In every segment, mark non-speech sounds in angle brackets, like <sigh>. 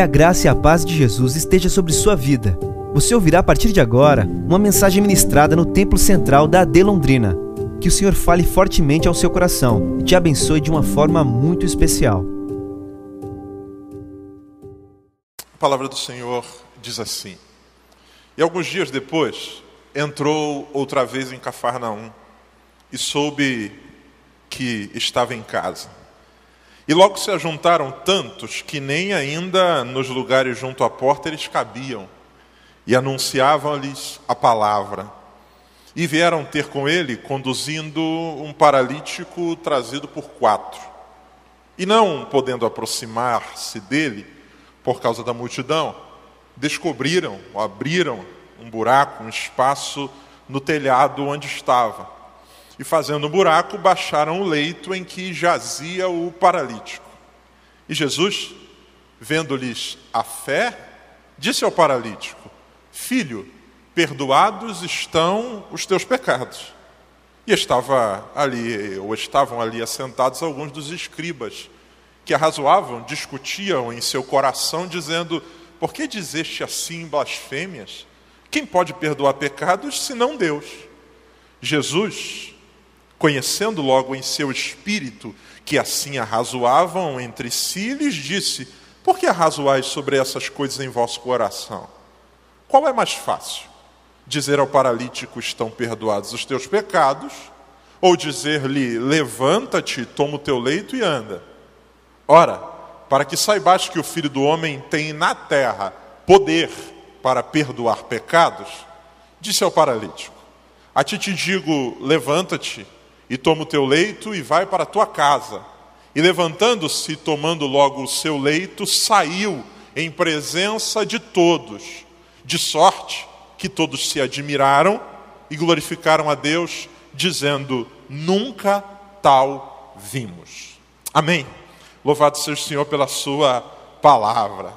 Que a graça e a paz de Jesus esteja sobre sua vida. Você ouvirá a partir de agora uma mensagem ministrada no Templo Central da AD Londrina. Que o Senhor fale fortemente ao seu coração e te abençoe de uma forma muito especial. A palavra do Senhor diz assim: E alguns dias depois, entrou outra vez em Cafarnaum e soube que estava em casa. E logo se ajuntaram tantos que nem ainda nos lugares junto à porta eles cabiam, e anunciavam-lhes a palavra. E vieram ter com ele, conduzindo um paralítico trazido por quatro. E não podendo aproximar-se dele, por causa da multidão, descobriram, abriram um buraco, um espaço no telhado onde estava e, fazendo um buraco, baixaram o leito em que jazia o paralítico. E Jesus, vendo-lhes a fé, disse ao paralítico: Filho, perdoados estão os teus pecados. E estava ali, ou estavam ali assentados alguns dos escribas, que arrazoavam, discutiam em seu coração, dizendo: Por que dizeste assim blasfêmias? Quem pode perdoar pecados senão Deus? Jesus, Conhecendo logo em seu espírito que assim arrazoavam entre si, lhes disse: Por que arrazoais sobre essas coisas em vosso coração? Qual é mais fácil? Dizer ao paralítico: Estão perdoados os teus pecados? Ou dizer-lhe: Levanta-te, toma o teu leito e anda? Ora, para que saibas que o filho do homem tem na terra poder para perdoar pecados, disse ao paralítico: A ti te digo: Levanta-te e toma o teu leito e vai para a tua casa. E levantando-se, tomando logo o seu leito, saiu em presença de todos, de sorte que todos se admiraram e glorificaram a Deus, dizendo: Nunca tal vimos. Amém. Louvado seja o Senhor pela Sua palavra.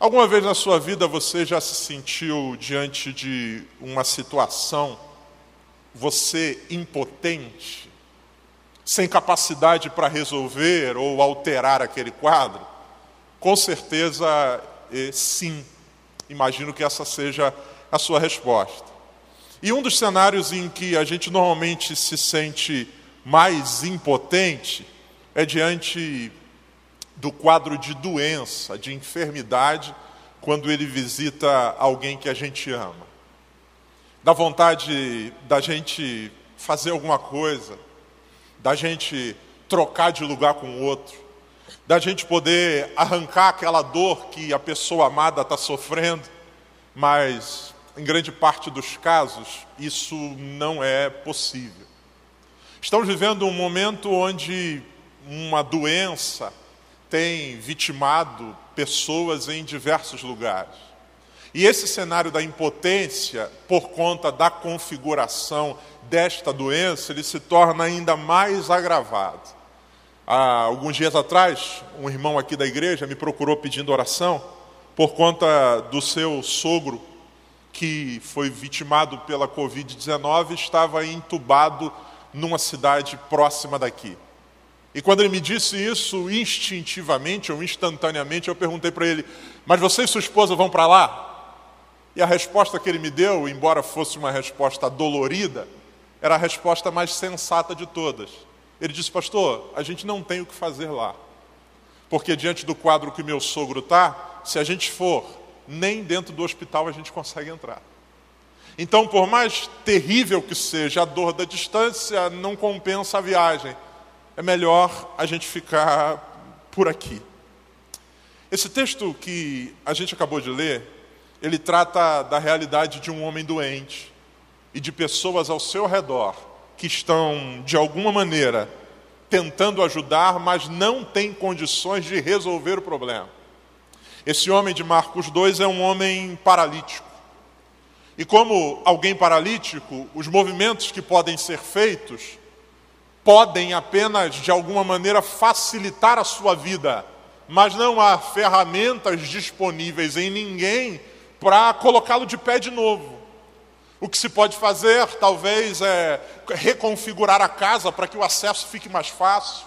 Alguma vez na sua vida você já se sentiu diante de uma situação você impotente, sem capacidade para resolver ou alterar aquele quadro? Com certeza, sim. Imagino que essa seja a sua resposta. E um dos cenários em que a gente normalmente se sente mais impotente é diante do quadro de doença, de enfermidade, quando ele visita alguém que a gente ama dá vontade da gente fazer alguma coisa, da gente trocar de lugar com o outro, da gente poder arrancar aquela dor que a pessoa amada está sofrendo, mas em grande parte dos casos isso não é possível. Estamos vivendo um momento onde uma doença tem vitimado pessoas em diversos lugares. E esse cenário da impotência, por conta da configuração desta doença, ele se torna ainda mais agravado. Há alguns dias atrás, um irmão aqui da igreja me procurou pedindo oração por conta do seu sogro, que foi vitimado pela Covid-19, estava entubado numa cidade próxima daqui. E quando ele me disse isso, instintivamente ou instantaneamente, eu perguntei para ele: Mas você e sua esposa vão para lá? E a resposta que ele me deu, embora fosse uma resposta dolorida, era a resposta mais sensata de todas. Ele disse, pastor, a gente não tem o que fazer lá. Porque diante do quadro que meu sogro está, se a gente for, nem dentro do hospital a gente consegue entrar. Então, por mais terrível que seja a dor da distância, não compensa a viagem. É melhor a gente ficar por aqui. Esse texto que a gente acabou de ler, ele trata da realidade de um homem doente e de pessoas ao seu redor que estão, de alguma maneira, tentando ajudar, mas não têm condições de resolver o problema. Esse homem de Marcos 2 é um homem paralítico. E como alguém paralítico, os movimentos que podem ser feitos podem apenas, de alguma maneira, facilitar a sua vida, mas não há ferramentas disponíveis em ninguém para colocá-lo de pé de novo. O que se pode fazer, talvez, é reconfigurar a casa para que o acesso fique mais fácil.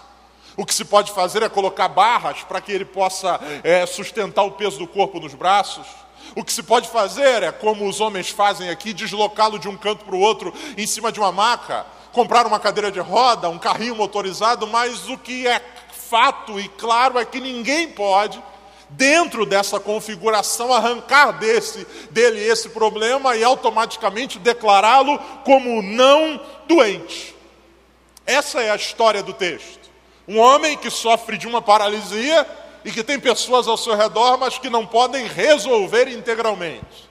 O que se pode fazer é colocar barras para que ele possa é, sustentar o peso do corpo nos braços. O que se pode fazer é, como os homens fazem aqui, deslocá-lo de um canto para o outro em cima de uma maca, comprar uma cadeira de roda, um carrinho motorizado, mas o que é fato e claro é que ninguém pode, dentro dessa configuração, arrancar desse, dele esse problema e automaticamente declará-lo como não doente. Essa é a história do texto. Um homem que sofre de uma paralisia e que tem pessoas ao seu redor, mas que não podem resolver integralmente.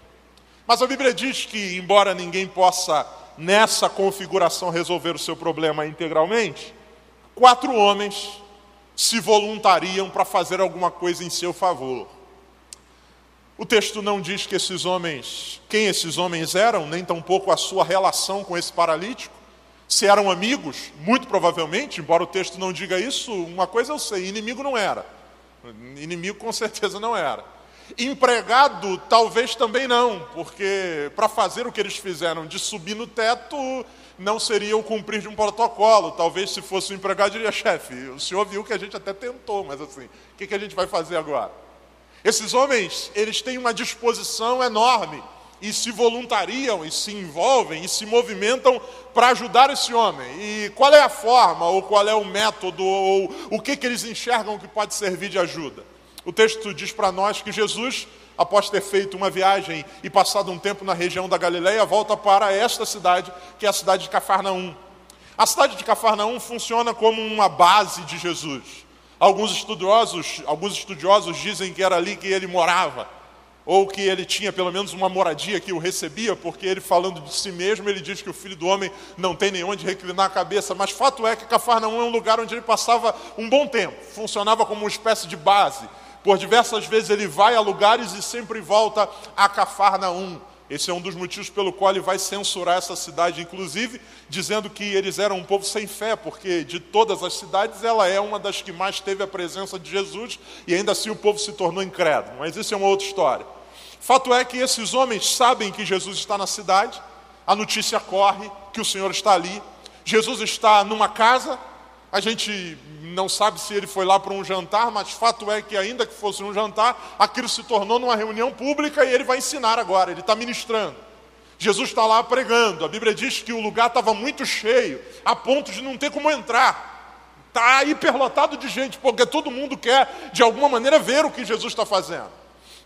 Mas a Bíblia diz que, embora ninguém possa, nessa configuração, resolver o seu problema integralmente, quatro homens se voluntariam para fazer alguma coisa em seu favor. O texto não diz que esses homens, quem esses homens eram, nem tampouco a sua relação com esse paralítico. Se eram amigos, muito provavelmente, embora o texto não diga isso, uma coisa eu sei: inimigo não era. Inimigo com certeza não era. Empregado, talvez também não, porque para fazer o que eles fizeram de subir no teto, não seria o cumprir de um protocolo. Talvez se fosse um empregado, diria, chefe, o senhor viu que a gente até tentou, mas assim, o que, que a gente vai fazer agora? Esses homens, eles têm uma disposição enorme e se voluntariam e se envolvem e se movimentam para ajudar esse homem. E qual é a forma, ou qual é o método, ou o que, que eles enxergam que pode servir de ajuda? O texto diz para nós que Jesus, após ter feito uma viagem e passado um tempo na região da Galileia, volta para esta cidade, que é a cidade de Cafarnaum. A cidade de Cafarnaum funciona como uma base de Jesus. Alguns estudiosos, alguns estudiosos dizem que era ali que ele morava ou que ele tinha pelo menos uma moradia que o recebia, porque ele falando de si mesmo, ele diz que o filho do homem não tem nem onde reclinar a cabeça, mas fato é que Cafarnaum é um lugar onde ele passava um bom tempo, funcionava como uma espécie de base. Por diversas vezes ele vai a lugares e sempre volta a Cafarnaum. Esse é um dos motivos pelo qual ele vai censurar essa cidade, inclusive dizendo que eles eram um povo sem fé, porque de todas as cidades ela é uma das que mais teve a presença de Jesus e ainda assim o povo se tornou incrédulo. Mas isso é uma outra história. Fato é que esses homens sabem que Jesus está na cidade, a notícia corre que o Senhor está ali. Jesus está numa casa, a gente não sabe se ele foi lá para um jantar, mas fato é que, ainda que fosse um jantar, aquilo se tornou numa reunião pública e ele vai ensinar agora, ele está ministrando. Jesus está lá pregando, a Bíblia diz que o lugar estava muito cheio, a ponto de não ter como entrar. Está hiperlotado de gente, porque todo mundo quer, de alguma maneira, ver o que Jesus está fazendo.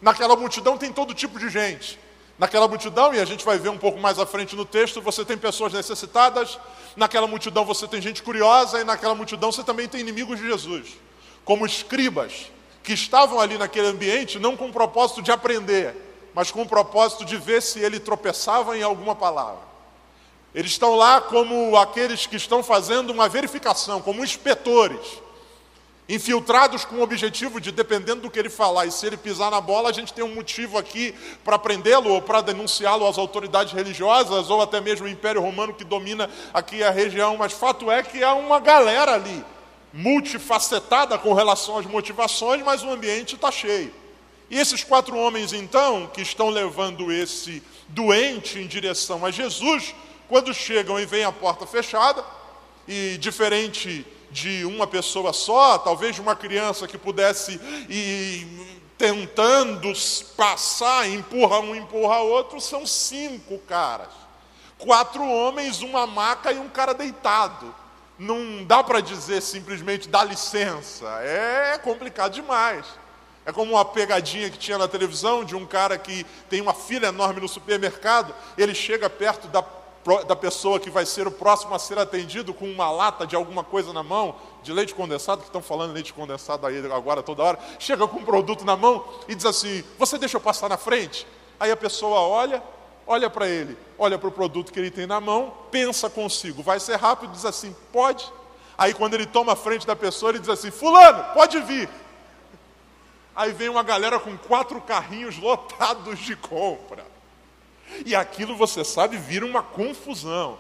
Naquela multidão tem todo tipo de gente. Naquela multidão, e a gente vai ver um pouco mais à frente no texto, você tem pessoas necessitadas, naquela multidão você tem gente curiosa, e naquela multidão você também tem inimigos de Jesus, como escribas, que estavam ali naquele ambiente não com o propósito de aprender, mas com o propósito de ver se ele tropeçava em alguma palavra. Eles estão lá como aqueles que estão fazendo uma verificação, como inspetores infiltrados com o objetivo de, dependendo do que ele falar, e se ele pisar na bola, a gente tem um motivo aqui para prendê-lo ou para denunciá-lo às autoridades religiosas ou até mesmo o Império Romano que domina aqui a região. Mas fato é que há uma galera ali, multifacetada com relação às motivações, mas o ambiente está cheio. E esses quatro homens, então, que estão levando esse doente em direção a Jesus, quando chegam e veem a porta fechada, e diferente de uma pessoa só, talvez de uma criança que pudesse ir tentando passar, empurra um, empurra outro, são cinco caras. Quatro homens, uma maca e um cara deitado. Não dá para dizer simplesmente dá licença, é complicado demais. É como uma pegadinha que tinha na televisão de um cara que tem uma fila enorme no supermercado, ele chega perto da da pessoa que vai ser o próximo a ser atendido com uma lata de alguma coisa na mão, de leite condensado, que estão falando leite condensado aí agora toda hora, chega com um produto na mão e diz assim: Você deixa eu passar na frente? Aí a pessoa olha, olha para ele, olha para o produto que ele tem na mão, pensa consigo, vai ser rápido, diz assim: Pode. Aí quando ele toma a frente da pessoa, ele diz assim: Fulano, pode vir. Aí vem uma galera com quatro carrinhos lotados de compra. E aquilo, você sabe, vira uma confusão.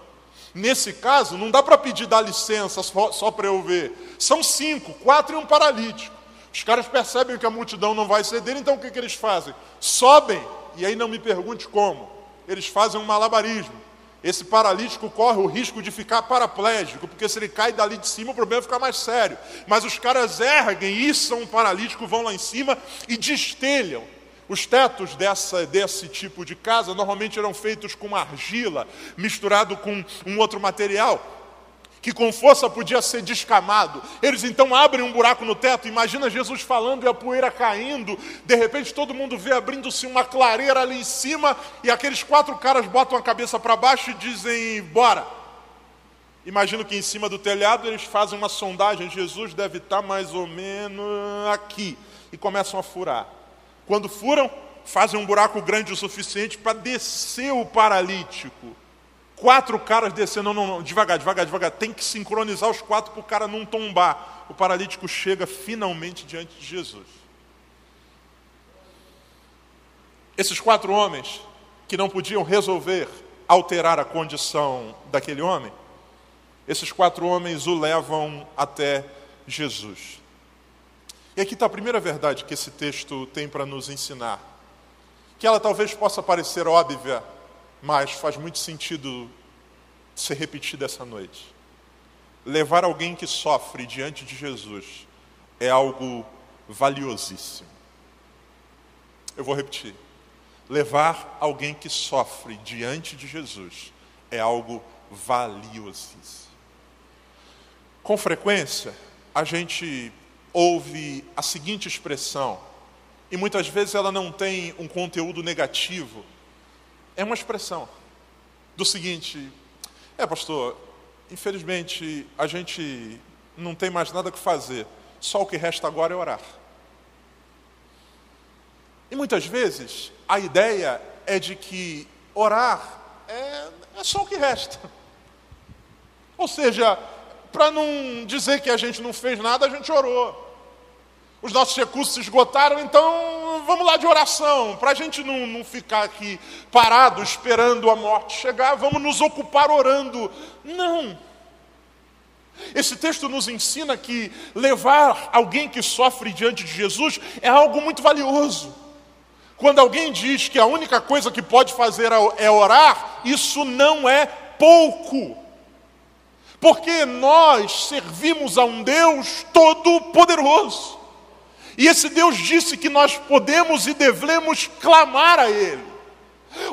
Nesse caso, não dá para pedir dar licença só, só para eu ver. São cinco, quatro e um paralítico. Os caras percebem que a multidão não vai ceder, então o que, que eles fazem? Sobem, e aí não me pergunte como. Eles fazem um malabarismo. esse paralítico corre o risco de ficar paraplégico, porque se ele cai dali de cima, o problema fica mais sério. Mas os caras erguem, içam um paralítico, vão lá em cima e destelham. Os tetos dessa, desse tipo de casa normalmente eram feitos com argila, misturado com um outro material que com força podia ser descamado. Eles então abrem um buraco no teto. Imagina Jesus falando e a poeira caindo. De repente todo mundo vê abrindo-se uma clareira ali em cima e aqueles quatro caras botam a cabeça para baixo e dizem: "Bora". Imagino que em cima do telhado eles fazem uma sondagem. Jesus deve estar mais ou menos aqui e começam a furar. Quando furam, fazem um buraco grande o suficiente para descer o paralítico. Quatro caras descendo, não, não, devagar, devagar, devagar. Tem que sincronizar os quatro para o cara não tombar. O paralítico chega finalmente diante de Jesus. Esses quatro homens que não podiam resolver alterar a condição daquele homem, esses quatro homens o levam até Jesus. E aqui está a primeira verdade que esse texto tem para nos ensinar. Que ela talvez possa parecer óbvia, mas faz muito sentido ser repetida essa noite. Levar alguém que sofre diante de Jesus é algo valiosíssimo. Eu vou repetir. Levar alguém que sofre diante de Jesus é algo valiosíssimo. Com frequência, a gente ouve a seguinte expressão, e muitas vezes ela não tem um conteúdo negativo, é uma expressão do seguinte: é, pastor, infelizmente a gente não tem mais nada que fazer, só o que resta agora é orar. E muitas vezes a ideia é de que orar é, é só o que resta. Ou seja, para não dizer que a gente não fez nada, a gente orou. Os nossos recursos se esgotaram, então vamos lá de oração. Para a gente não, não ficar aqui parado esperando a morte chegar, vamos nos ocupar orando. Não. Esse texto nos ensina que levar alguém que sofre diante de Jesus é algo muito valioso. Quando alguém diz que a única coisa que pode fazer é orar, isso não é pouco. Porque nós servimos a um Deus todo-poderoso. E esse Deus disse que nós podemos e devemos clamar a Ele.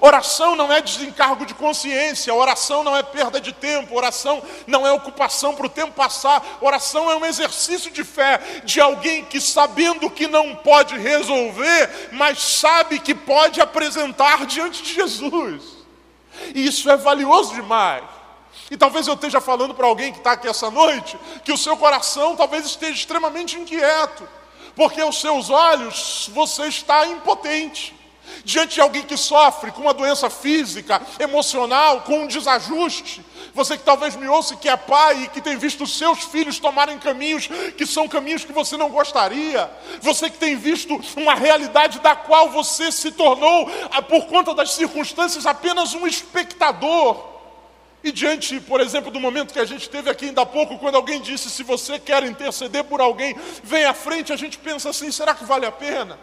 Oração não é desencargo de consciência, oração não é perda de tempo, oração não é ocupação para o tempo passar, oração é um exercício de fé de alguém que, sabendo que não pode resolver, mas sabe que pode apresentar diante de Jesus. E isso é valioso demais. E talvez eu esteja falando para alguém que está aqui essa noite, que o seu coração talvez esteja extremamente inquieto porque aos seus olhos você está impotente. Diante de alguém que sofre com uma doença física, emocional, com um desajuste, você que talvez me ouça que é pai e que tem visto seus filhos tomarem caminhos que são caminhos que você não gostaria, você que tem visto uma realidade da qual você se tornou, ah, por conta das circunstâncias, apenas um espectador, e diante, por exemplo, do momento que a gente teve aqui ainda há pouco, quando alguém disse: se você quer interceder por alguém, vem à frente, a gente pensa assim: será que vale a pena?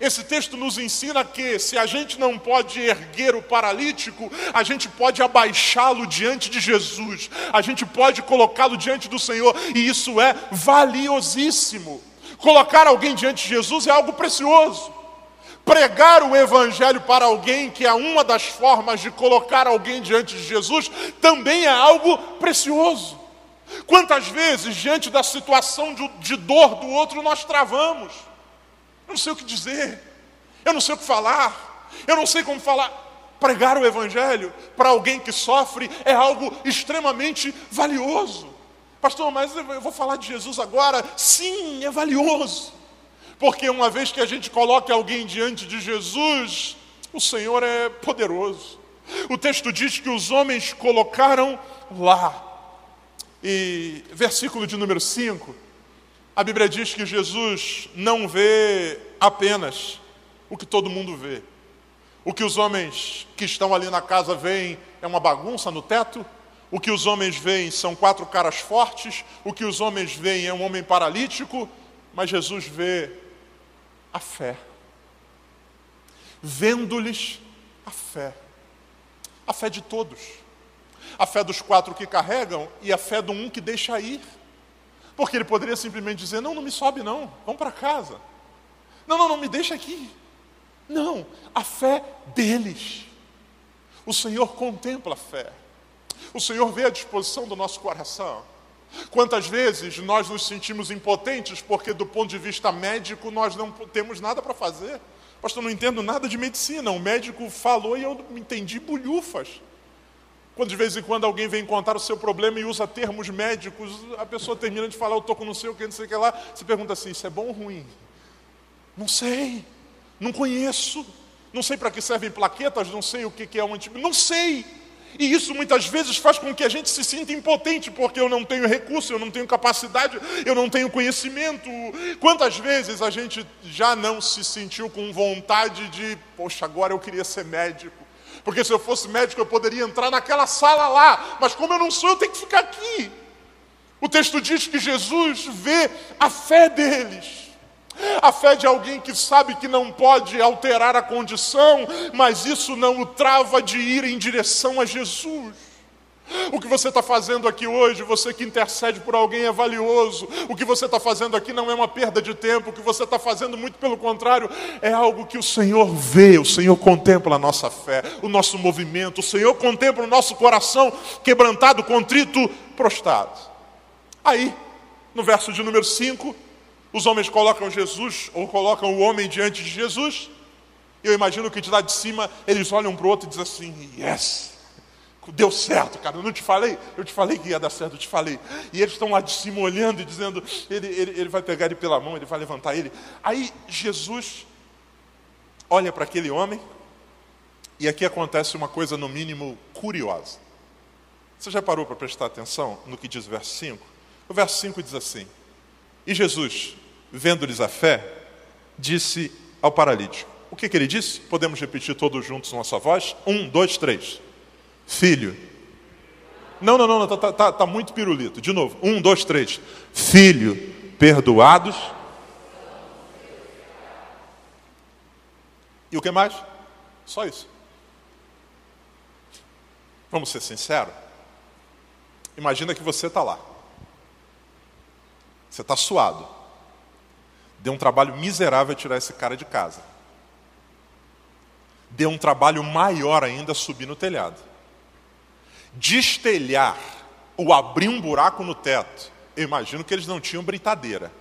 Esse texto nos ensina que se a gente não pode erguer o paralítico, a gente pode abaixá-lo diante de Jesus, a gente pode colocá-lo diante do Senhor, e isso é valiosíssimo. Colocar alguém diante de Jesus é algo precioso. Pregar o Evangelho para alguém, que é uma das formas de colocar alguém diante de Jesus, também é algo precioso. Quantas vezes, diante da situação de, de dor do outro, nós travamos? Eu não sei o que dizer, eu não sei o que falar, eu não sei como falar. Pregar o Evangelho para alguém que sofre é algo extremamente valioso. Pastor, mas eu vou falar de Jesus agora? Sim, é valioso. Porque uma vez que a gente coloca alguém diante de Jesus, o Senhor é poderoso. O texto diz que os homens colocaram lá. E versículo de número 5, a Bíblia diz que Jesus não vê apenas o que todo mundo vê. O que os homens que estão ali na casa veem é uma bagunça no teto. O que os homens veem são quatro caras fortes. O que os homens veem é um homem paralítico. Mas Jesus vê a fé. Vendo-lhes a fé. A fé de todos. A fé dos quatro que carregam e a fé do um que deixa ir. Porque ele poderia simplesmente dizer: Não, não me sobe, não, vamos para casa. Não, não, não me deixa aqui. Não, a fé deles. O Senhor contempla a fé. O Senhor vê a disposição do nosso coração. Quantas vezes nós nos sentimos impotentes porque, do ponto de vista médico, nós não temos nada para fazer? Pastor, não entendo nada de medicina. O médico falou e eu entendi bolhufas. Quando de vez em quando alguém vem contar o seu problema e usa termos médicos, a pessoa termina de falar, eu estou com não sei o que, não sei o que lá, você pergunta assim, isso é bom ou ruim? Não sei, não conheço, não sei para que servem plaquetas, não sei o que é um antibiótico, não sei. E isso muitas vezes faz com que a gente se sinta impotente, porque eu não tenho recurso, eu não tenho capacidade, eu não tenho conhecimento. Quantas vezes a gente já não se sentiu com vontade de, poxa, agora eu queria ser médico. Porque se eu fosse médico, eu poderia entrar naquela sala lá. Mas como eu não sou, eu tenho que ficar aqui. O texto diz que Jesus vê a fé deles. A fé de alguém que sabe que não pode alterar a condição, mas isso não o trava de ir em direção a Jesus. O que você está fazendo aqui hoje, você que intercede por alguém é valioso. O que você está fazendo aqui não é uma perda de tempo. O que você está fazendo, muito pelo contrário, é algo que o Senhor vê. O Senhor contempla a nossa fé, o nosso movimento. O Senhor contempla o nosso coração quebrantado, contrito, prostrado. Aí, no verso de número 5, os homens colocam Jesus, ou colocam o homem diante de Jesus. Eu imagino que de lá de cima eles olham um para o outro e dizem assim: Yes, deu certo, cara. Eu não te falei? Eu te falei que ia dar certo, eu te falei. E eles estão lá de cima olhando e dizendo: ele, ele, ele vai pegar ele pela mão, ele vai levantar ele. Aí Jesus olha para aquele homem, e aqui acontece uma coisa, no mínimo, curiosa. Você já parou para prestar atenção no que diz o verso 5? O verso 5 diz assim: E Jesus, vendo-lhes a fé, disse ao paralítico: O que, que ele disse? Podemos repetir todos juntos nossa voz? Um, dois, três. Filho. Não, não, não, está tá, tá, tá muito pirulito. De novo. Um, dois, três. Filho, perdoados. E o que mais? Só isso. Vamos ser sinceros? Imagina que você está lá. Você está suado. Deu um trabalho miserável tirar esse cara de casa. Deu um trabalho maior ainda subir no telhado destelhar ou abrir um buraco no teto, eu imagino que eles não tinham britadeira.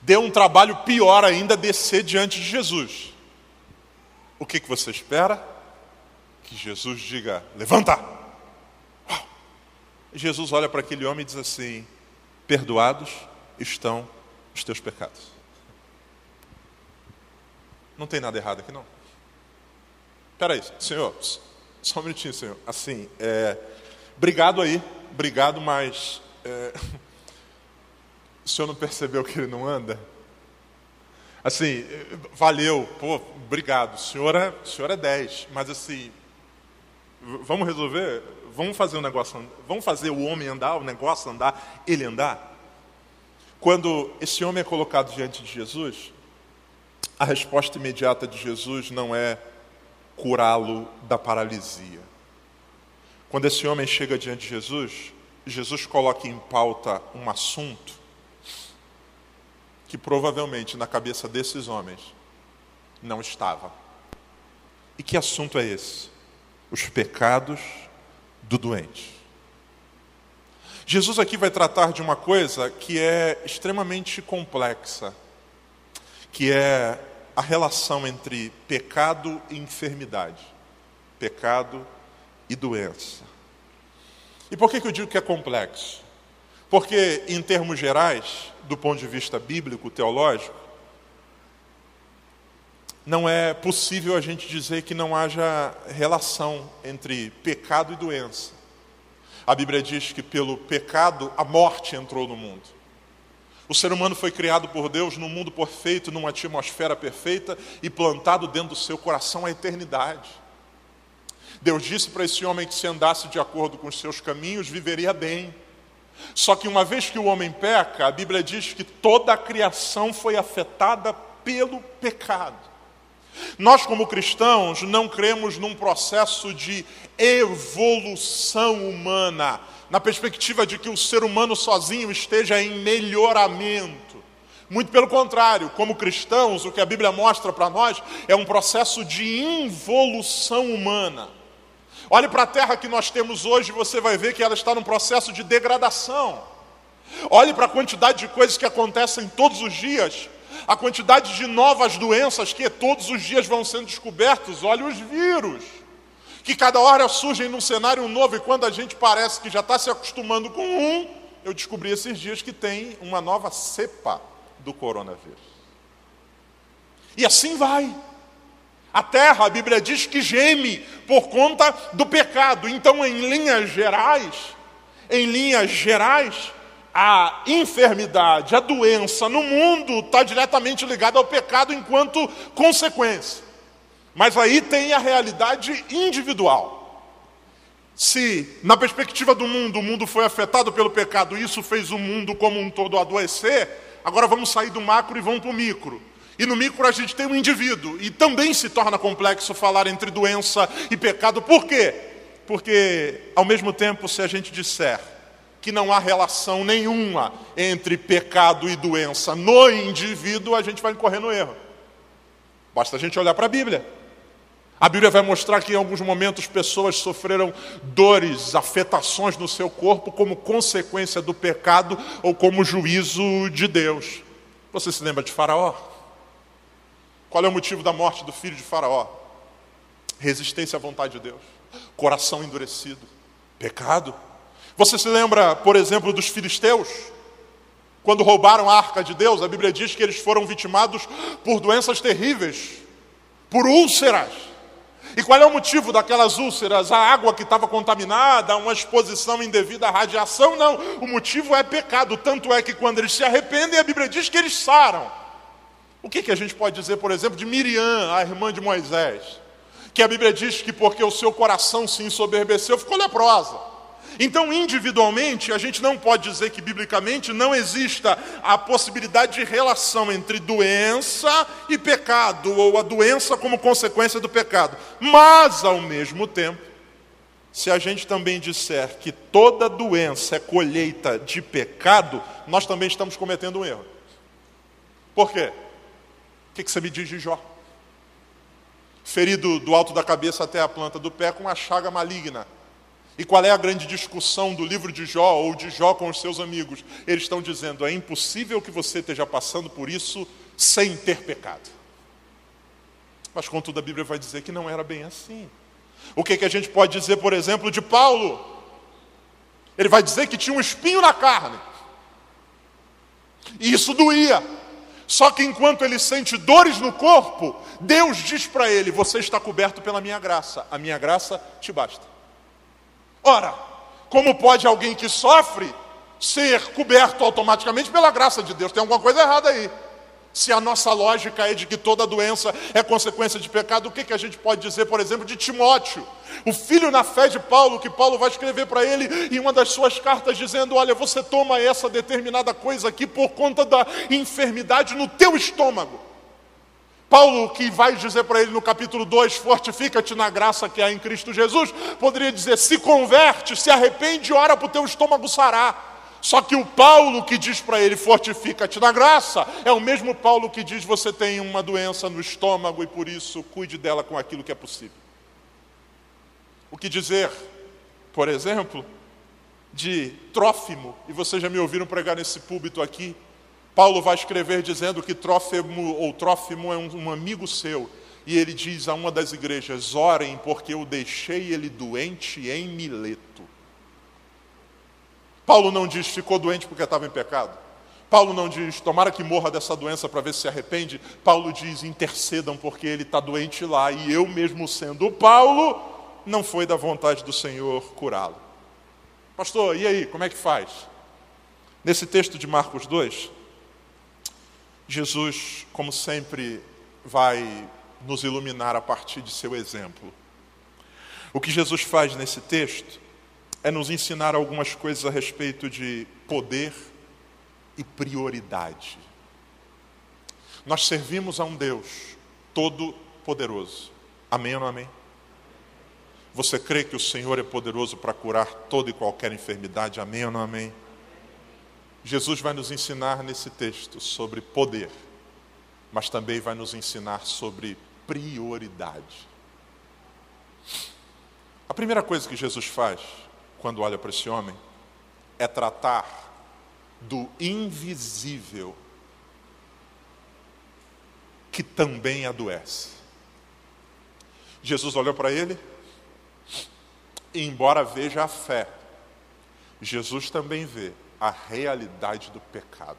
Deu um trabalho pior ainda descer diante de Jesus. O que, que você espera? Que Jesus diga: levanta! Jesus olha para aquele homem e diz assim: perdoados estão os teus pecados. Não tem nada errado aqui, não? Espera aí, Senhor, só um minutinho, Senhor. Assim, é, obrigado aí, obrigado, mas é, o senhor não percebeu que ele não anda? Assim, valeu, pô, obrigado. O senhor é, o senhor é 10, mas assim, vamos resolver? Vamos fazer o negócio, vamos fazer o homem andar, o negócio andar, ele andar? Quando esse homem é colocado diante de Jesus, a resposta imediata de Jesus não é curá-lo da paralisia. Quando esse homem chega diante de Jesus, Jesus coloca em pauta um assunto que provavelmente na cabeça desses homens não estava. E que assunto é esse? Os pecados do doente. Jesus aqui vai tratar de uma coisa que é extremamente complexa, que é a relação entre pecado e enfermidade, pecado e doença. E por que, que eu digo que é complexo? Porque, em termos gerais, do ponto de vista bíblico, teológico, não é possível a gente dizer que não haja relação entre pecado e doença. A Bíblia diz que pelo pecado a morte entrou no mundo. O ser humano foi criado por Deus num mundo perfeito, numa atmosfera perfeita e plantado dentro do seu coração a eternidade. Deus disse para esse homem que se andasse de acordo com os seus caminhos, viveria bem. Só que uma vez que o homem peca, a Bíblia diz que toda a criação foi afetada pelo pecado. Nós, como cristãos, não cremos num processo de evolução humana, na perspectiva de que o ser humano sozinho esteja em melhoramento. Muito pelo contrário, como cristãos, o que a Bíblia mostra para nós é um processo de involução humana. Olhe para a terra que nós temos hoje, você vai ver que ela está num processo de degradação. Olhe para a quantidade de coisas que acontecem todos os dias, a quantidade de novas doenças que todos os dias vão sendo descobertos. Olhe os vírus, que cada hora surgem num cenário novo, e quando a gente parece que já está se acostumando com um, eu descobri esses dias que tem uma nova cepa do coronavírus. E assim vai. A terra, a Bíblia diz que geme por conta do pecado. Então, em linhas gerais, em linhas gerais, a enfermidade, a doença no mundo está diretamente ligada ao pecado enquanto consequência. Mas aí tem a realidade individual. Se, na perspectiva do mundo, o mundo foi afetado pelo pecado isso fez o mundo como um todo adoecer, Agora vamos sair do macro e vamos para o micro. E no micro a gente tem um indivíduo. E também se torna complexo falar entre doença e pecado. Por quê? Porque, ao mesmo tempo, se a gente disser que não há relação nenhuma entre pecado e doença no indivíduo, a gente vai incorrer no erro. Basta a gente olhar para a Bíblia. A Bíblia vai mostrar que em alguns momentos pessoas sofreram dores, afetações no seu corpo como consequência do pecado ou como juízo de Deus. Você se lembra de Faraó? Qual é o motivo da morte do filho de Faraó? Resistência à vontade de Deus, coração endurecido, pecado. Você se lembra, por exemplo, dos filisteus? Quando roubaram a arca de Deus, a Bíblia diz que eles foram vitimados por doenças terríveis, por úlceras. E qual é o motivo daquelas úlceras? A água que estava contaminada, uma exposição indevida à radiação? Não, o motivo é pecado. Tanto é que quando eles se arrependem, a Bíblia diz que eles saram. O que, que a gente pode dizer, por exemplo, de Miriam, a irmã de Moisés? Que a Bíblia diz que porque o seu coração se ensoberbeceu, ficou leprosa. Então, individualmente, a gente não pode dizer que biblicamente não exista a possibilidade de relação entre doença e pecado, ou a doença como consequência do pecado. Mas, ao mesmo tempo, se a gente também disser que toda doença é colheita de pecado, nós também estamos cometendo um erro. Por quê? O que você me diz de Jó? Ferido do alto da cabeça até a planta do pé com uma chaga maligna e qual é a grande discussão do livro de Jó ou de Jó com os seus amigos? Eles estão dizendo: é impossível que você esteja passando por isso sem ter pecado. Mas, contudo, a Bíblia vai dizer que não era bem assim. O que, que a gente pode dizer, por exemplo, de Paulo? Ele vai dizer que tinha um espinho na carne. E isso doía. Só que enquanto ele sente dores no corpo, Deus diz para ele: Você está coberto pela minha graça, a minha graça te basta. Ora, como pode alguém que sofre ser coberto automaticamente pela graça de Deus? Tem alguma coisa errada aí. Se a nossa lógica é de que toda doença é consequência de pecado, o que, que a gente pode dizer, por exemplo, de Timóteo? O filho na fé de Paulo, que Paulo vai escrever para ele em uma das suas cartas, dizendo: Olha, você toma essa determinada coisa aqui por conta da enfermidade no teu estômago. Paulo, que vai dizer para ele no capítulo 2: Fortifica-te na graça que há em Cristo Jesus, poderia dizer: Se converte, se arrepende, ora para o teu estômago sarar. Só que o Paulo que diz para ele: Fortifica-te na graça, é o mesmo Paulo que diz: Você tem uma doença no estômago e por isso cuide dela com aquilo que é possível. O que dizer, por exemplo, de Trófimo, e vocês já me ouviram pregar nesse púlpito aqui, Paulo vai escrever dizendo que Trófimo ou Trófimo é um, um amigo seu. E ele diz a uma das igrejas: orem, porque eu deixei ele doente em Mileto. Paulo não diz ficou doente porque estava em pecado. Paulo não diz tomara que morra dessa doença para ver se se arrepende. Paulo diz intercedam porque ele está doente lá. E eu, mesmo sendo Paulo, não foi da vontade do Senhor curá-lo. Pastor, e aí, como é que faz? Nesse texto de Marcos 2, Jesus, como sempre, vai nos iluminar a partir de seu exemplo. O que Jesus faz nesse texto é nos ensinar algumas coisas a respeito de poder e prioridade. Nós servimos a um Deus todo poderoso. Amém ou não amém? Você crê que o Senhor é poderoso para curar toda e qualquer enfermidade? Amém ou não amém? Jesus vai nos ensinar nesse texto sobre poder, mas também vai nos ensinar sobre prioridade. A primeira coisa que Jesus faz quando olha para esse homem é tratar do invisível que também adoece. Jesus olhou para ele e, embora veja a fé, Jesus também vê a realidade do pecado.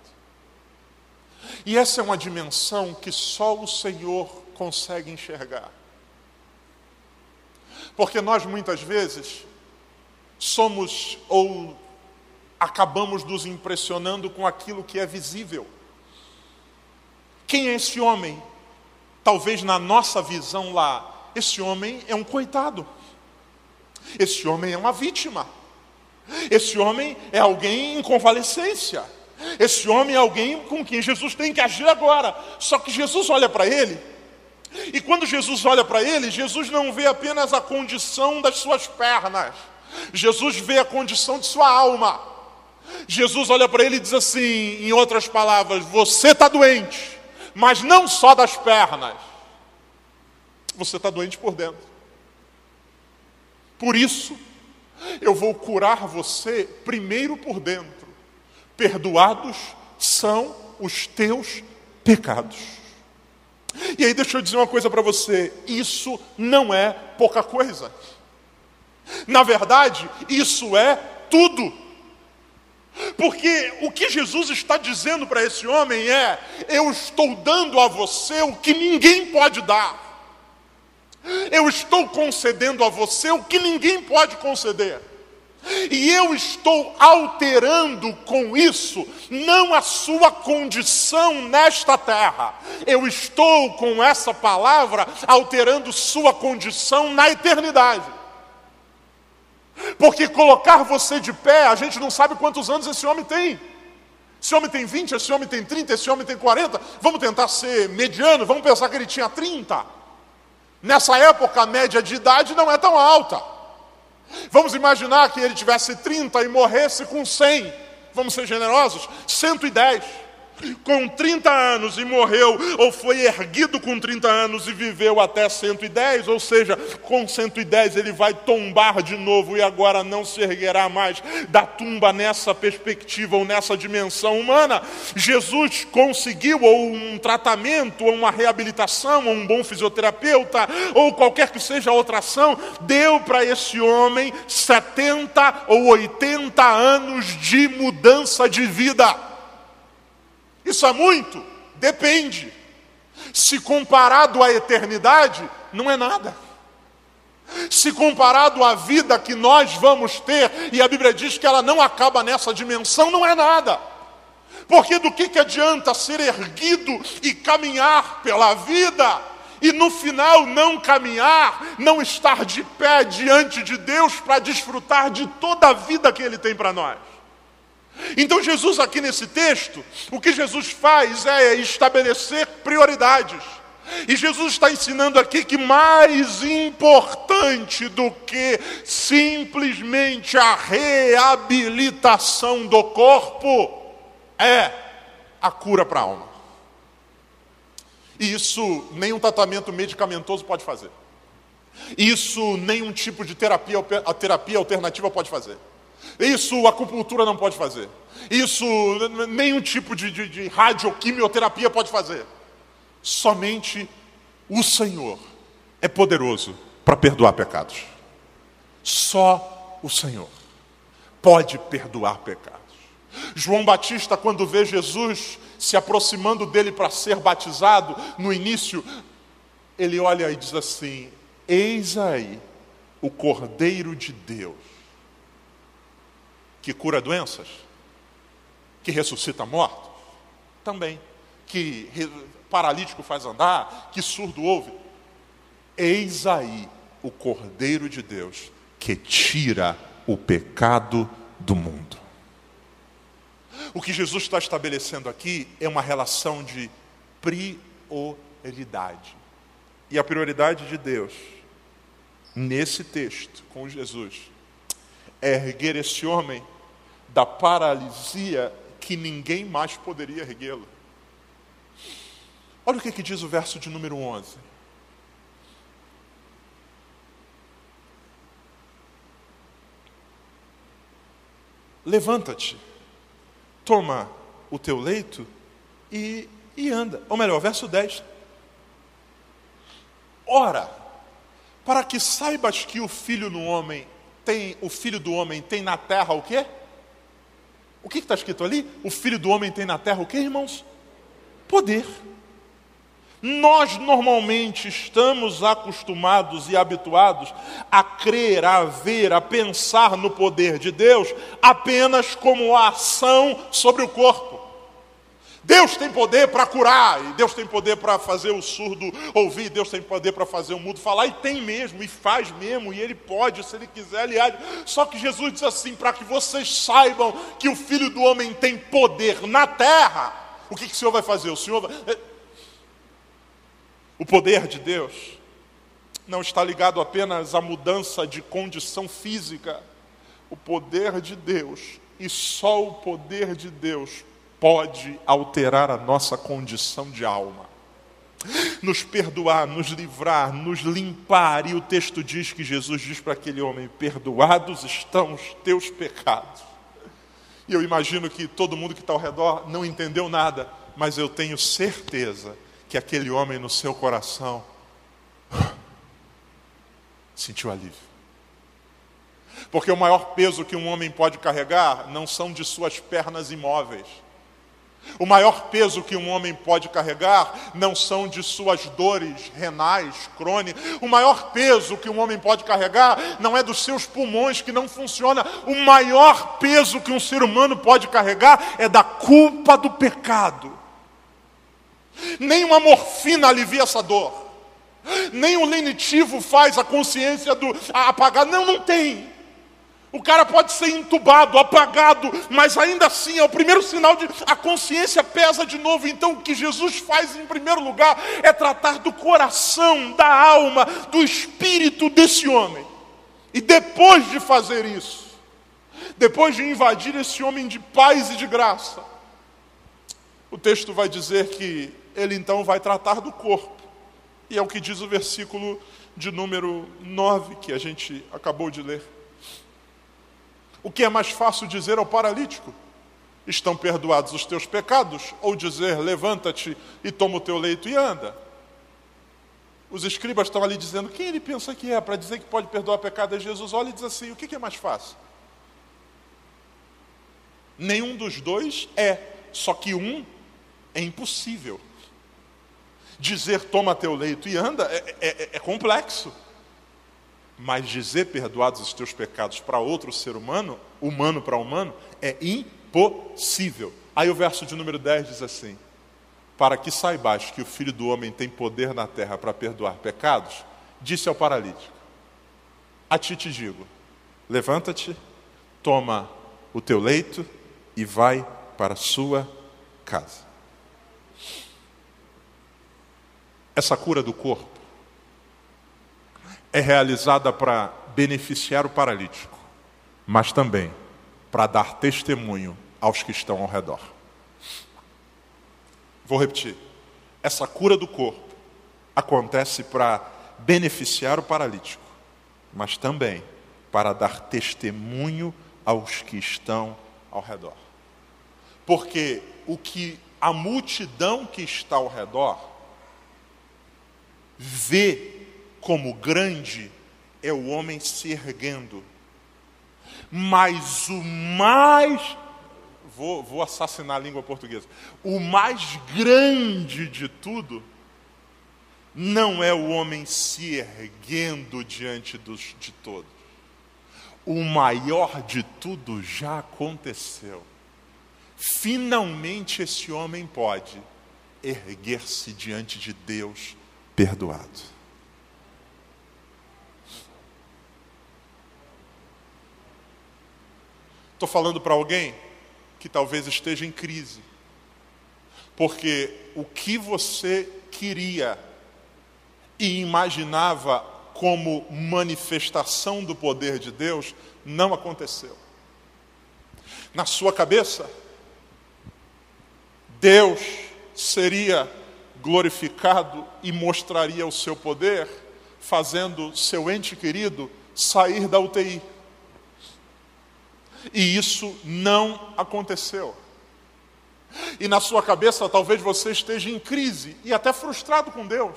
E essa é uma dimensão que só o Senhor consegue enxergar. Porque nós muitas vezes somos ou acabamos nos impressionando com aquilo que é visível. Quem é esse homem? Talvez na nossa visão lá, esse homem é um coitado. Esse homem é uma vítima. Esse homem é alguém em convalescência. Esse homem é alguém com quem Jesus tem que agir agora. Só que Jesus olha para ele, e quando Jesus olha para ele, Jesus não vê apenas a condição das suas pernas, Jesus vê a condição de sua alma. Jesus olha para ele e diz assim, em outras palavras: Você está doente, mas não só das pernas, você está doente por dentro. Por isso, eu vou curar você primeiro por dentro. Perdoados são os teus pecados. E aí, deixa eu dizer uma coisa para você: isso não é pouca coisa. Na verdade, isso é tudo. Porque o que Jesus está dizendo para esse homem é: eu estou dando a você o que ninguém pode dar. Eu estou concedendo a você o que ninguém pode conceder. E eu estou alterando com isso não a sua condição nesta terra. Eu estou com essa palavra alterando sua condição na eternidade. Porque colocar você de pé, a gente não sabe quantos anos esse homem tem. Esse homem tem 20, esse homem tem 30, esse homem tem 40. Vamos tentar ser mediano, vamos pensar que ele tinha 30. Nessa época, a média de idade não é tão alta. Vamos imaginar que ele tivesse 30 e morresse com 100. Vamos ser generosos? 110 com 30 anos e morreu, ou foi erguido com 30 anos e viveu até 110, ou seja, com 110 ele vai tombar de novo e agora não se erguerá mais da tumba nessa perspectiva ou nessa dimensão humana. Jesus conseguiu, ou um tratamento, ou uma reabilitação, ou um bom fisioterapeuta, ou qualquer que seja a outra ação, deu para esse homem 70 ou 80 anos de mudança de vida. Isso é muito? Depende. Se comparado à eternidade, não é nada. Se comparado à vida que nós vamos ter, e a Bíblia diz que ela não acaba nessa dimensão, não é nada. Porque do que, que adianta ser erguido e caminhar pela vida, e no final não caminhar, não estar de pé diante de Deus para desfrutar de toda a vida que Ele tem para nós? Então, Jesus, aqui nesse texto, o que Jesus faz é estabelecer prioridades. E Jesus está ensinando aqui que mais importante do que simplesmente a reabilitação do corpo é a cura para a alma. E isso nenhum tratamento medicamentoso pode fazer. Isso nenhum tipo de terapia, terapia alternativa pode fazer. Isso a acupuntura não pode fazer. Isso nenhum tipo de, de, de radioquimioterapia pode fazer. Somente o Senhor é poderoso para perdoar pecados. Só o Senhor pode perdoar pecados. João Batista, quando vê Jesus se aproximando dele para ser batizado, no início, ele olha e diz assim: Eis aí o Cordeiro de Deus que cura doenças, que ressuscita mortos, também, que paralítico faz andar, que surdo ouve. Eis aí o Cordeiro de Deus que tira o pecado do mundo. O que Jesus está estabelecendo aqui é uma relação de prioridade. E a prioridade de Deus, nesse texto com Jesus, é erguer esse homem da paralisia que ninguém mais poderia erguê-lo. Olha o que, que diz o verso de número 11. Levanta-te, toma o teu leito e, e anda. Ou melhor, verso 10. Ora, para que saibas que o filho do homem tem, o filho do homem tem na terra o quê? O que está escrito ali? O filho do homem tem na terra o quê, irmãos? Poder. Nós normalmente estamos acostumados e habituados a crer, a ver, a pensar no poder de Deus apenas como a ação sobre o corpo. Deus tem poder para curar, e Deus tem poder para fazer o surdo ouvir, Deus tem poder para fazer o mudo falar, e tem mesmo, e faz mesmo, e Ele pode, se Ele quiser, age. Só que Jesus diz assim: para que vocês saibam que o Filho do Homem tem poder na terra, o que, que o Senhor vai fazer? O Senhor vai... Eh, o poder de Deus não está ligado apenas à mudança de condição física. O poder de Deus, e só o poder de Deus, pode alterar a nossa condição de alma. Nos perdoar, nos livrar, nos limpar. E o texto diz que Jesus diz para aquele homem: Perdoados estão os teus pecados. E eu imagino que todo mundo que está ao redor não entendeu nada, mas eu tenho certeza que aquele homem no seu coração <sighs> sentiu alívio. Porque o maior peso que um homem pode carregar não são de suas pernas imóveis o maior peso que um homem pode carregar não são de suas dores renais, crônicas. O maior peso que um homem pode carregar não é dos seus pulmões que não funcionam. O maior peso que um ser humano pode carregar é da culpa do pecado. Nem uma morfina alivia essa dor. Nem um lenitivo faz a consciência do apagar. Não, não tem. O cara pode ser entubado, apagado, mas ainda assim é o primeiro sinal de a consciência pesa de novo. Então o que Jesus faz em primeiro lugar é tratar do coração, da alma, do espírito desse homem. E depois de fazer isso, depois de invadir esse homem de paz e de graça, o texto vai dizer que ele então vai tratar do corpo. E é o que diz o versículo de número 9 que a gente acabou de ler. O que é mais fácil dizer ao paralítico? Estão perdoados os teus pecados? Ou dizer, levanta-te e toma o teu leito e anda? Os escribas estão ali dizendo, quem ele pensa que é para dizer que pode perdoar pecado é Jesus? Olha e diz assim: o que é mais fácil? Nenhum dos dois é, só que um é impossível. Dizer toma teu leito e anda é, é, é complexo. Mas dizer perdoados os teus pecados para outro ser humano, humano para humano, é impossível. Aí o verso de número 10 diz assim: Para que saibais que o Filho do Homem tem poder na terra para perdoar pecados, disse ao paralítico: A ti te digo, levanta-te, toma o teu leito e vai para a sua casa. Essa cura do corpo é realizada para beneficiar o paralítico, mas também para dar testemunho aos que estão ao redor. Vou repetir. Essa cura do corpo acontece para beneficiar o paralítico, mas também para dar testemunho aos que estão ao redor. Porque o que a multidão que está ao redor vê como grande é o homem se erguendo. Mas o mais. Vou, vou assassinar a língua portuguesa. O mais grande de tudo não é o homem se erguendo diante dos, de todos. O maior de tudo já aconteceu. Finalmente esse homem pode erguer-se diante de Deus perdoado. Estou falando para alguém que talvez esteja em crise. Porque o que você queria e imaginava como manifestação do poder de Deus, não aconteceu. Na sua cabeça, Deus seria glorificado e mostraria o seu poder, fazendo seu ente querido sair da UTI. E isso não aconteceu. E na sua cabeça talvez você esteja em crise e até frustrado com Deus.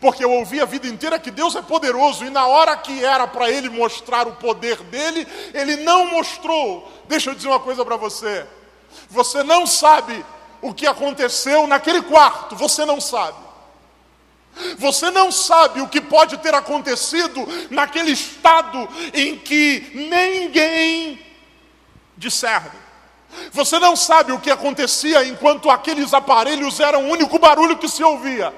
Porque eu ouvi a vida inteira que Deus é poderoso e na hora que era para ele mostrar o poder dele, ele não mostrou. Deixa eu dizer uma coisa para você. Você não sabe o que aconteceu naquele quarto, você não sabe. Você não sabe o que pode ter acontecido naquele estado em que ninguém discerne. Você não sabe o que acontecia enquanto aqueles aparelhos eram o único barulho que se ouvia.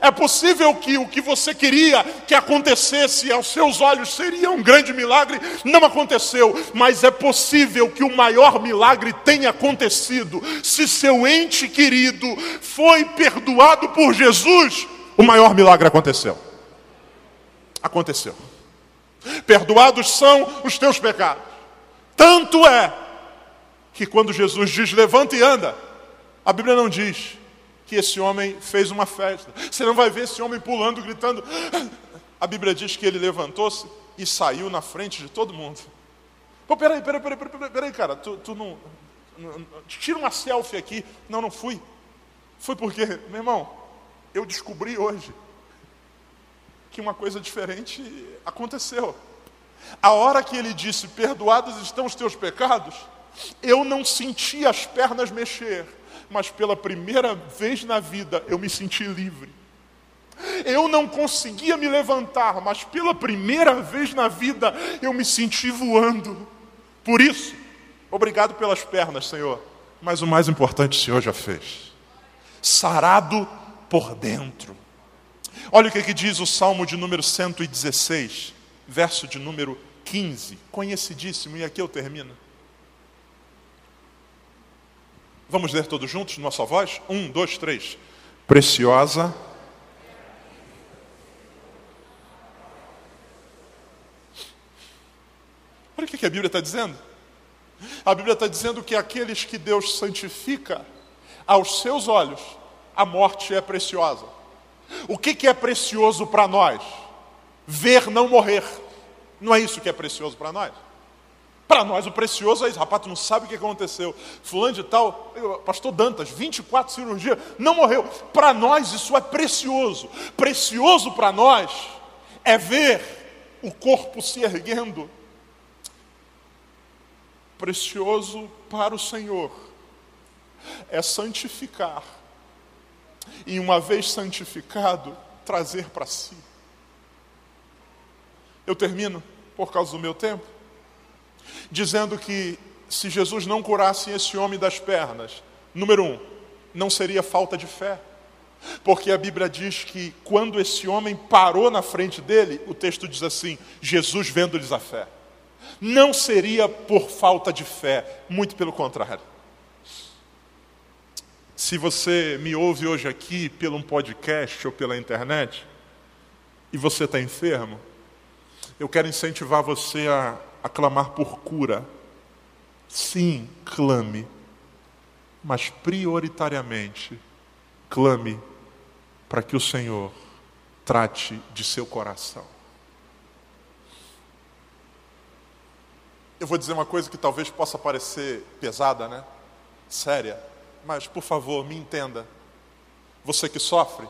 É possível que o que você queria que acontecesse aos seus olhos seria um grande milagre, não aconteceu, mas é possível que o maior milagre tenha acontecido. Se seu ente querido foi perdoado por Jesus, o maior milagre aconteceu. Aconteceu. Perdoados são os teus pecados. Tanto é que quando Jesus diz levanta e anda, a Bíblia não diz que esse homem fez uma festa. Você não vai ver esse homem pulando, gritando. A Bíblia diz que ele levantou-se e saiu na frente de todo mundo. Pô, peraí, peraí, peraí, peraí, peraí cara, tu, tu não, não, Tira uma selfie aqui. Não, não fui. Foi porque, meu irmão, eu descobri hoje que uma coisa diferente aconteceu. A hora que ele disse: Perdoados estão os teus pecados, eu não senti as pernas mexer mas pela primeira vez na vida eu me senti livre. Eu não conseguia me levantar, mas pela primeira vez na vida eu me senti voando. Por isso, obrigado pelas pernas, Senhor. Mas o mais importante o Senhor já fez. Sarado por dentro. Olha o que, que diz o Salmo de número 116, verso de número 15, conhecidíssimo, e aqui eu termino. Vamos ler todos juntos, nossa voz? Um, dois, três. Preciosa. Olha o que a Bíblia está dizendo. A Bíblia está dizendo que aqueles que Deus santifica, aos seus olhos, a morte é preciosa. O que, que é precioso para nós? Ver não morrer. Não é isso que é precioso para nós? Para nós, o precioso é isso. Rapaz, tu não sabe o que aconteceu. Fulano de tal, pastor Dantas, 24 cirurgias, não morreu. Para nós, isso é precioso. Precioso para nós é ver o corpo se erguendo. Precioso para o Senhor é santificar. E uma vez santificado, trazer para si. Eu termino por causa do meu tempo dizendo que se Jesus não curasse esse homem das pernas, número um, não seria falta de fé. Porque a Bíblia diz que quando esse homem parou na frente dele, o texto diz assim: Jesus vendo-lhes a fé. Não seria por falta de fé, muito pelo contrário. Se você me ouve hoje aqui pelo um podcast ou pela internet, e você está enfermo, eu quero incentivar você a a clamar por cura. Sim, clame, mas prioritariamente clame para que o Senhor trate de seu coração. Eu vou dizer uma coisa que talvez possa parecer pesada, né? Séria, mas por favor, me entenda. Você que sofre,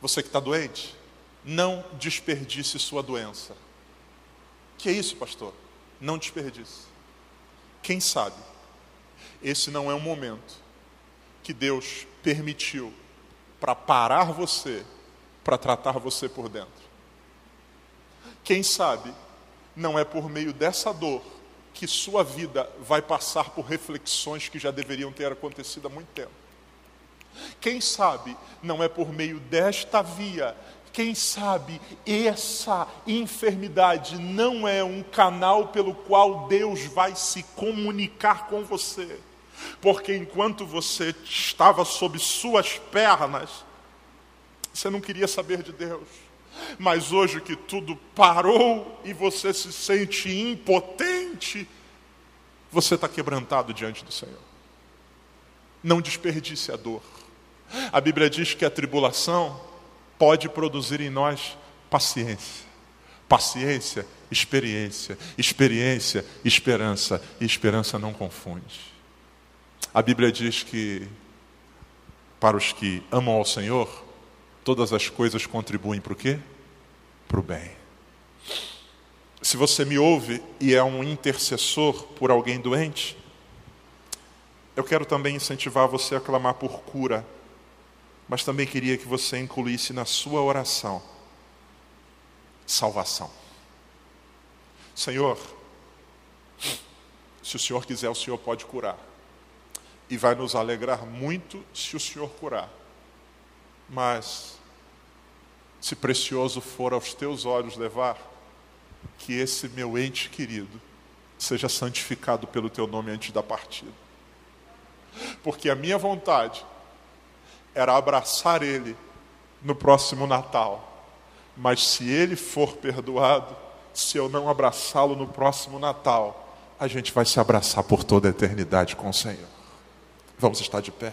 você que está doente, não desperdice sua doença. Que é isso, pastor? Não desperdice. Quem sabe, esse não é um momento que Deus permitiu para parar você, para tratar você por dentro. Quem sabe, não é por meio dessa dor que sua vida vai passar por reflexões que já deveriam ter acontecido há muito tempo. Quem sabe, não é por meio desta via quem sabe essa enfermidade não é um canal pelo qual Deus vai se comunicar com você. Porque enquanto você estava sob suas pernas, Você não queria saber de Deus. Mas hoje que tudo parou e você se sente impotente, você está quebrantado diante do Senhor. Não desperdice a dor. A Bíblia diz que a tribulação pode produzir em nós paciência. Paciência, experiência. Experiência, esperança. E esperança não confunde. A Bíblia diz que para os que amam ao Senhor, todas as coisas contribuem para o quê? Para o bem. Se você me ouve e é um intercessor por alguém doente, eu quero também incentivar você a clamar por cura, mas também queria que você incluísse na sua oração salvação. Senhor, se o Senhor quiser, o Senhor pode curar. E vai nos alegrar muito se o Senhor curar. Mas, se precioso for aos teus olhos levar, que esse meu ente querido seja santificado pelo teu nome antes da partida. Porque a minha vontade era abraçar ele no próximo Natal. Mas se ele for perdoado, se eu não abraçá-lo no próximo Natal, a gente vai se abraçar por toda a eternidade com o Senhor. Vamos estar de pé.